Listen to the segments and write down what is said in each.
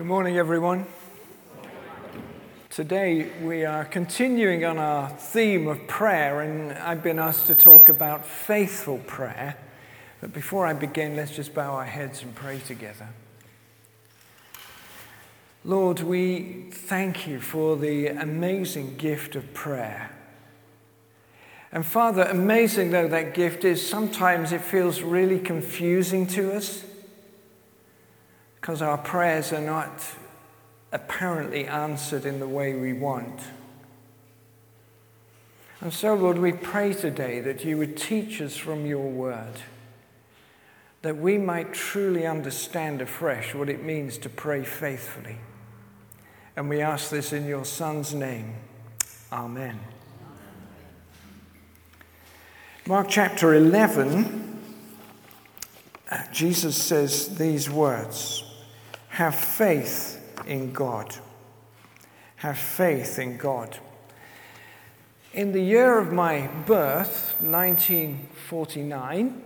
Good morning, everyone. Today we are continuing on our theme of prayer, and I've been asked to talk about faithful prayer. But before I begin, let's just bow our heads and pray together. Lord, we thank you for the amazing gift of prayer. And Father, amazing though that gift is, sometimes it feels really confusing to us because our prayers are not apparently answered in the way we want. And so, Lord, we pray today that you would teach us from your word, that we might truly understand afresh what it means to pray faithfully. And we ask this in your Son's name. Amen. Mark chapter 11, uh, Jesus says these words. Have faith in God. Have faith in God. In the year of my birth, 1949,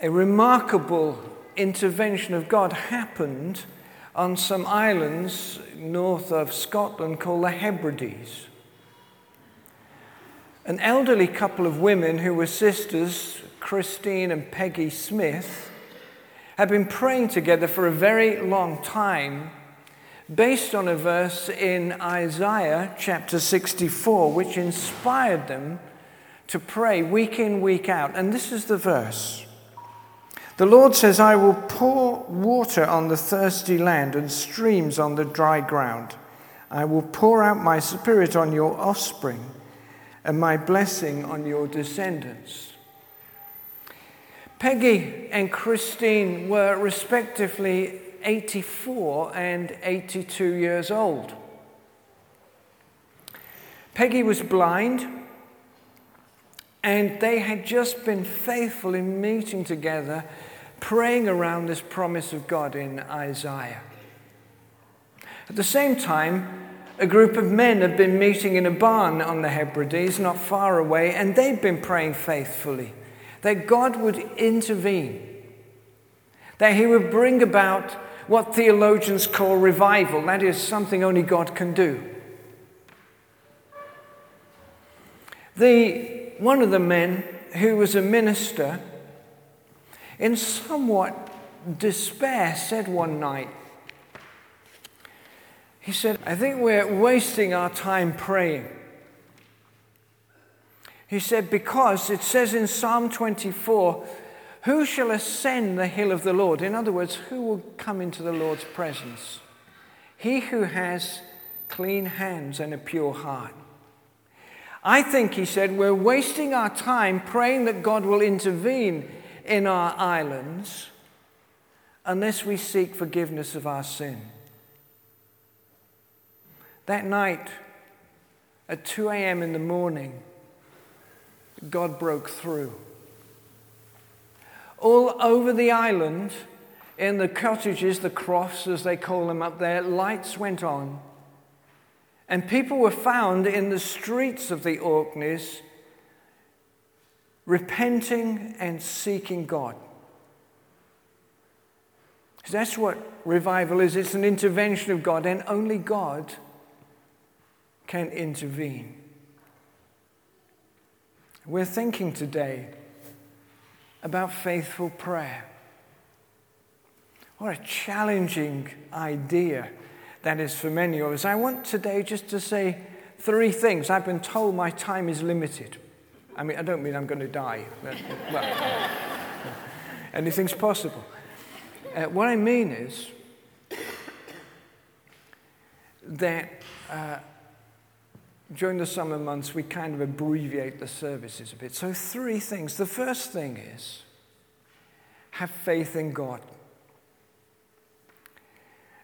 a remarkable intervention of God happened on some islands north of Scotland called the Hebrides. An elderly couple of women who were sisters, Christine and Peggy Smith, had been praying together for a very long time based on a verse in Isaiah chapter 64, which inspired them to pray week in, week out. And this is the verse The Lord says, I will pour water on the thirsty land and streams on the dry ground. I will pour out my spirit on your offspring and my blessing on your descendants. Peggy and Christine were respectively 84 and 82 years old. Peggy was blind, and they had just been faithful in meeting together, praying around this promise of God in Isaiah. At the same time, a group of men had been meeting in a barn on the Hebrides, not far away, and they'd been praying faithfully that God would intervene, that He would bring about what theologians call revival. That is something only God can do. The, one of the men who was a minister, in somewhat despair, said one night, he said, I think we're wasting our time praying. He said, Because it says in Psalm 24, Who shall ascend the hill of the Lord? In other words, who will come into the Lord's presence? He who has clean hands and a pure heart. I think, he said, we're wasting our time praying that God will intervene in our islands unless we seek forgiveness of our sin. That night, at 2 a.m. in the morning, God broke through. All over the island, in the cottages, the crofts as they call them up there, lights went on. And people were found in the streets of the Orkneys repenting and seeking God. That's what revival is it's an intervention of God, and only God can intervene. We're thinking today about faithful prayer. What a challenging idea that is for many of us. I want today just to say three things. I've been told my time is limited. I mean, I don't mean I'm going to die. But, well, anything's possible. Uh, what I mean is that uh, during the summer months, we kind of abbreviate the services a bit. So, three things. The first thing is have faith in God.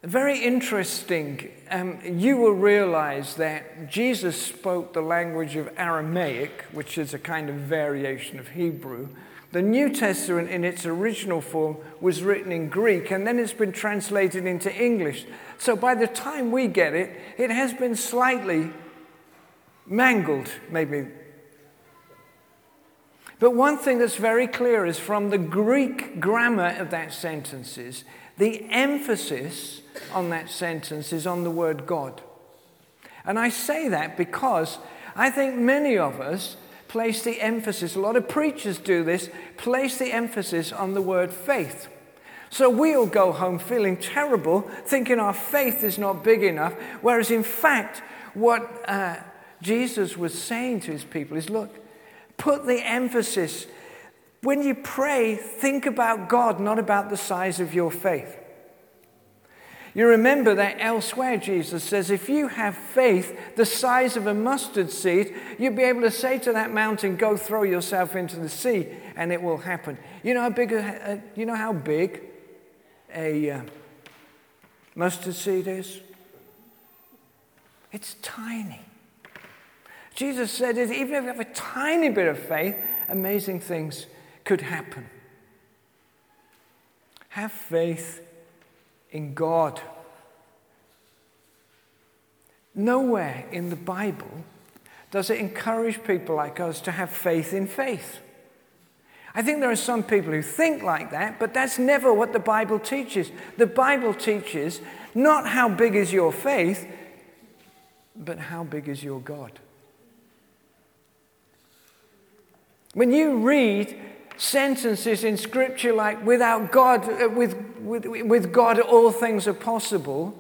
Very interesting. Um, you will realize that Jesus spoke the language of Aramaic, which is a kind of variation of Hebrew. The New Testament, in its original form, was written in Greek, and then it's been translated into English. So by the time we get it, it has been slightly mangled, maybe. But one thing that's very clear is from the Greek grammar of that sentence is the emphasis on that sentence is on the word God. And I say that because I think many of us place the emphasis, a lot of preachers do this, place the emphasis on the word faith. So we'll go home feeling terrible, thinking our faith is not big enough, whereas in fact, what uh, Jesus was saying to his people is look, put the emphasis. When you pray, think about God, not about the size of your faith. You remember that elsewhere Jesus says, if you have faith the size of a mustard seed, you'll be able to say to that mountain, go throw yourself into the sea, and it will happen. You know how big, a, you know how big a uh, mustard seed is? It's tiny. Jesus said that even if you have a tiny bit of faith, amazing things could happen. Have faith in God. Nowhere in the Bible does it encourage people like us to have faith in faith. I think there are some people who think like that, but that's never what the Bible teaches. The Bible teaches not how big is your faith, but how big is your God. When you read sentences in Scripture like, without God, uh, with, with, with God, all things are possible.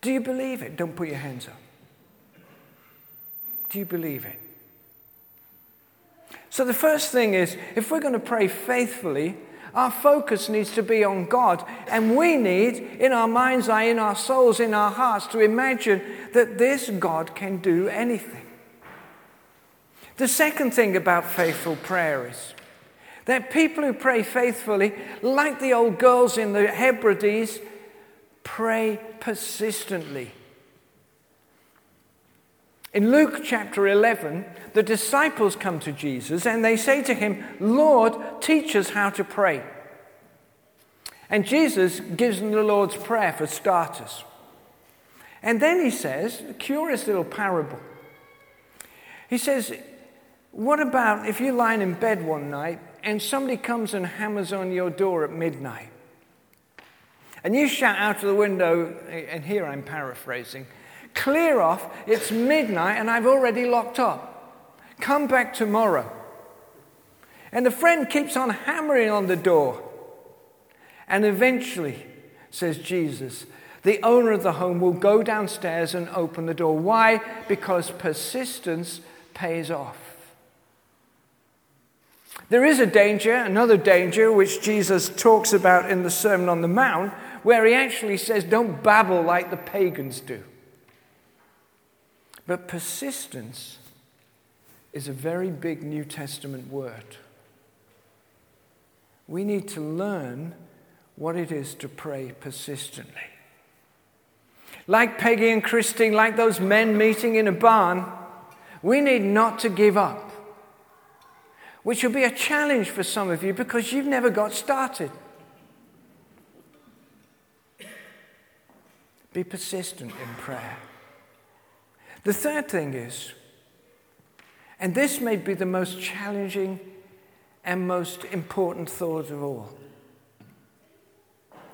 Do you believe it? Don't put your hands up. Do you believe it? So, the first thing is if we're going to pray faithfully, our focus needs to be on God. And we need, in our mind's eye, in our souls, in our hearts, to imagine that this God can do anything. The second thing about faithful prayer is that people who pray faithfully, like the old girls in the Hebrides, pray persistently. In Luke chapter 11, the disciples come to Jesus and they say to him, Lord, teach us how to pray. And Jesus gives them the Lord's Prayer for starters. And then he says, a curious little parable. He says, what about if you're lying in bed one night and somebody comes and hammers on your door at midnight? And you shout out of the window, and here I'm paraphrasing, clear off, it's midnight and I've already locked up. Come back tomorrow. And the friend keeps on hammering on the door. And eventually, says Jesus, the owner of the home will go downstairs and open the door. Why? Because persistence pays off. There is a danger, another danger, which Jesus talks about in the Sermon on the Mount, where he actually says, Don't babble like the pagans do. But persistence is a very big New Testament word. We need to learn what it is to pray persistently. Like Peggy and Christine, like those men meeting in a barn, we need not to give up which will be a challenge for some of you because you've never got started. Be persistent in prayer. The third thing is, and this may be the most challenging and most important thought of all,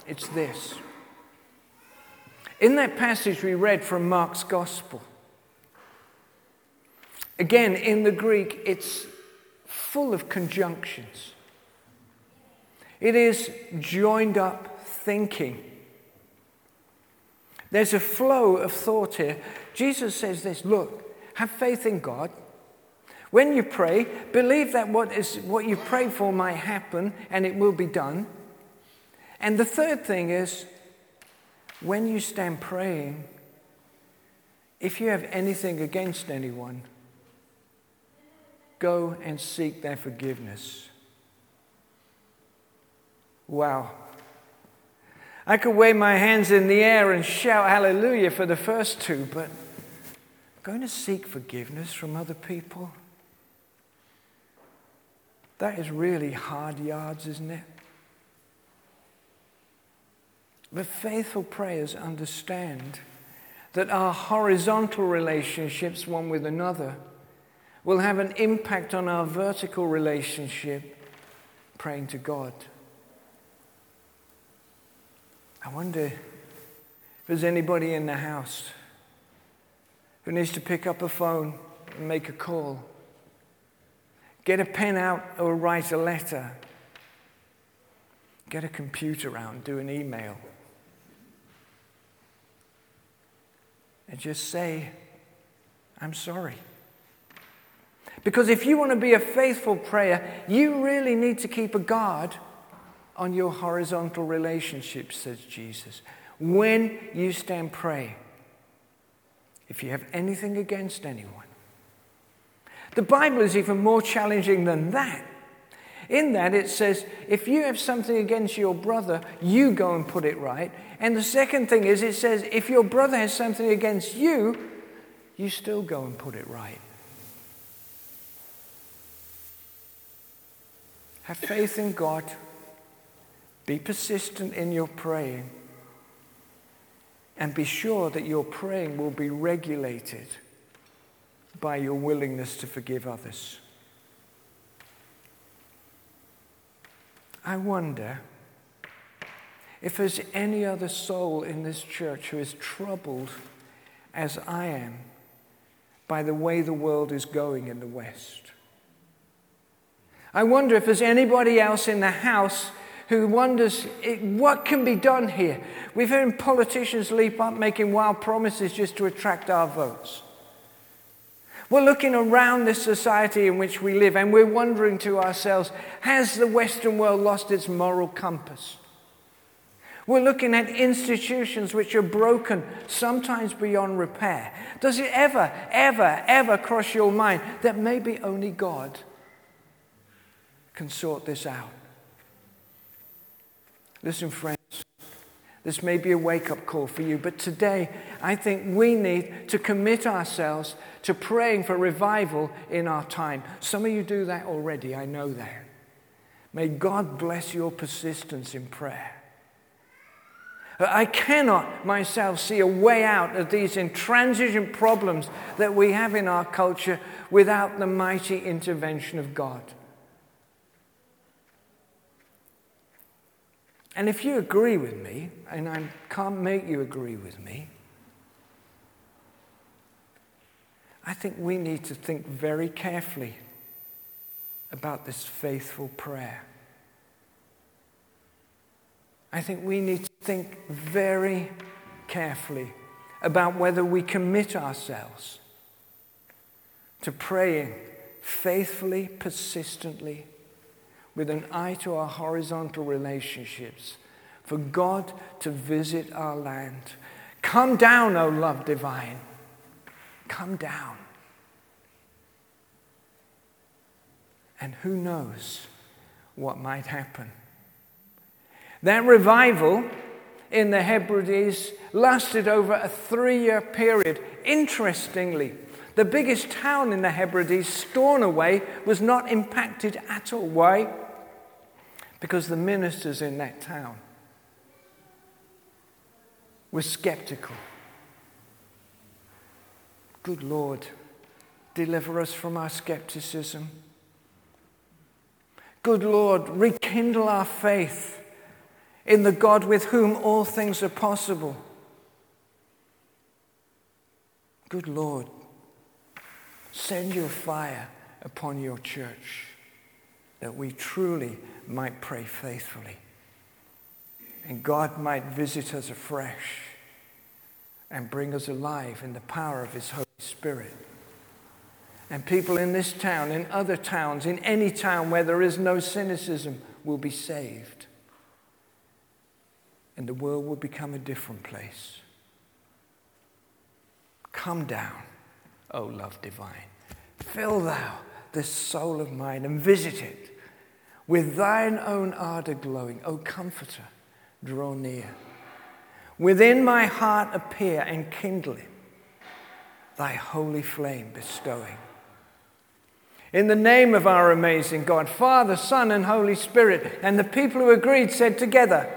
it's this. In that passage we read from Mark's Gospel, again in the Greek, it's full of conjunctions. It is joined up thinking. There's a flow of thought here. Jesus says this look, have faith in God. When you pray, believe that what, is, what you pray for might happen and it will be done. And the third thing is, when you stand praying, if you have anything against anyone, Go and seek their forgiveness. Wow. I could wave my hands in the air and shout hallelujah for the first two, but going to seek forgiveness from other people? That is really hard yards, isn't it? But faithful prayers understand that our horizontal relationships one with another will have an impact on our vertical relationship, praying to God. I wonder if there's anybody in the house who needs to pick up a phone and make a call, get a pen out or write a letter, get a computer out and do an email. And just say, I'm sorry. Because if you want to be a faithful prayer, you really need to keep a guard on your horizontal relationships, says Jesus. When you stand pray, if you have anything against anyone. The Bible is even more challenging than that. In that, it says, if you have something against your brother, you go and put it right. And the second thing is, it says, if your brother has something against you, you still go and put it right. Have faith in God. Be persistent in your praying. And be sure that your praying will be regulated by your willingness to forgive others. I wonder if there's any other soul in this church who is troubled as I am by the way the world is going in the West. I wonder if there's anybody else in the house who wonders what can be done here. We've heard politicians leap up making wild promises just to attract our votes. We're looking around this society in which we live and we're wondering to ourselves has the Western world lost its moral compass? We're looking at institutions which are broken, sometimes beyond repair. Does it ever, ever, ever cross your mind that maybe only God can sort this out. Listen, friends, this may be a wake up call for you, but today I think we need to commit ourselves to praying for revival in our time. Some of you do that already, I know that. May God bless your persistence in prayer. I cannot myself see a way out of these intransigent problems that we have in our culture without the mighty intervention of God. And if you agree with me, and I can't make you agree with me, I think we need to think very carefully about this faithful prayer. I think we need to think very carefully about whether we commit ourselves to praying faithfully, persistently, with an eye to our horizontal relationships, for God to visit our land. Come down, O love divine. Come down. And who knows what might happen? That revival in the Hebrides lasted over a three year period. Interestingly, the biggest town in the Hebrides, Stornoway, was not impacted at all. Why? because the ministers in that town were skeptical. Good Lord, deliver us from our skepticism. Good Lord, rekindle our faith in the God with whom all things are possible. Good Lord, send your fire upon your church that we truly might pray faithfully. And God might visit us afresh and bring us alive in the power of His Holy Spirit. And people in this town, in other towns, in any town where there is no cynicism, will be saved. And the world will become a different place. Come down, O love divine. Fill thou this soul of mine and visit it with thine own ardor glowing, O Comforter, draw near. Within my heart appear and kindle it, thy holy flame bestowing. In the name of our amazing God, Father, Son, and Holy Spirit, and the people who agreed said together,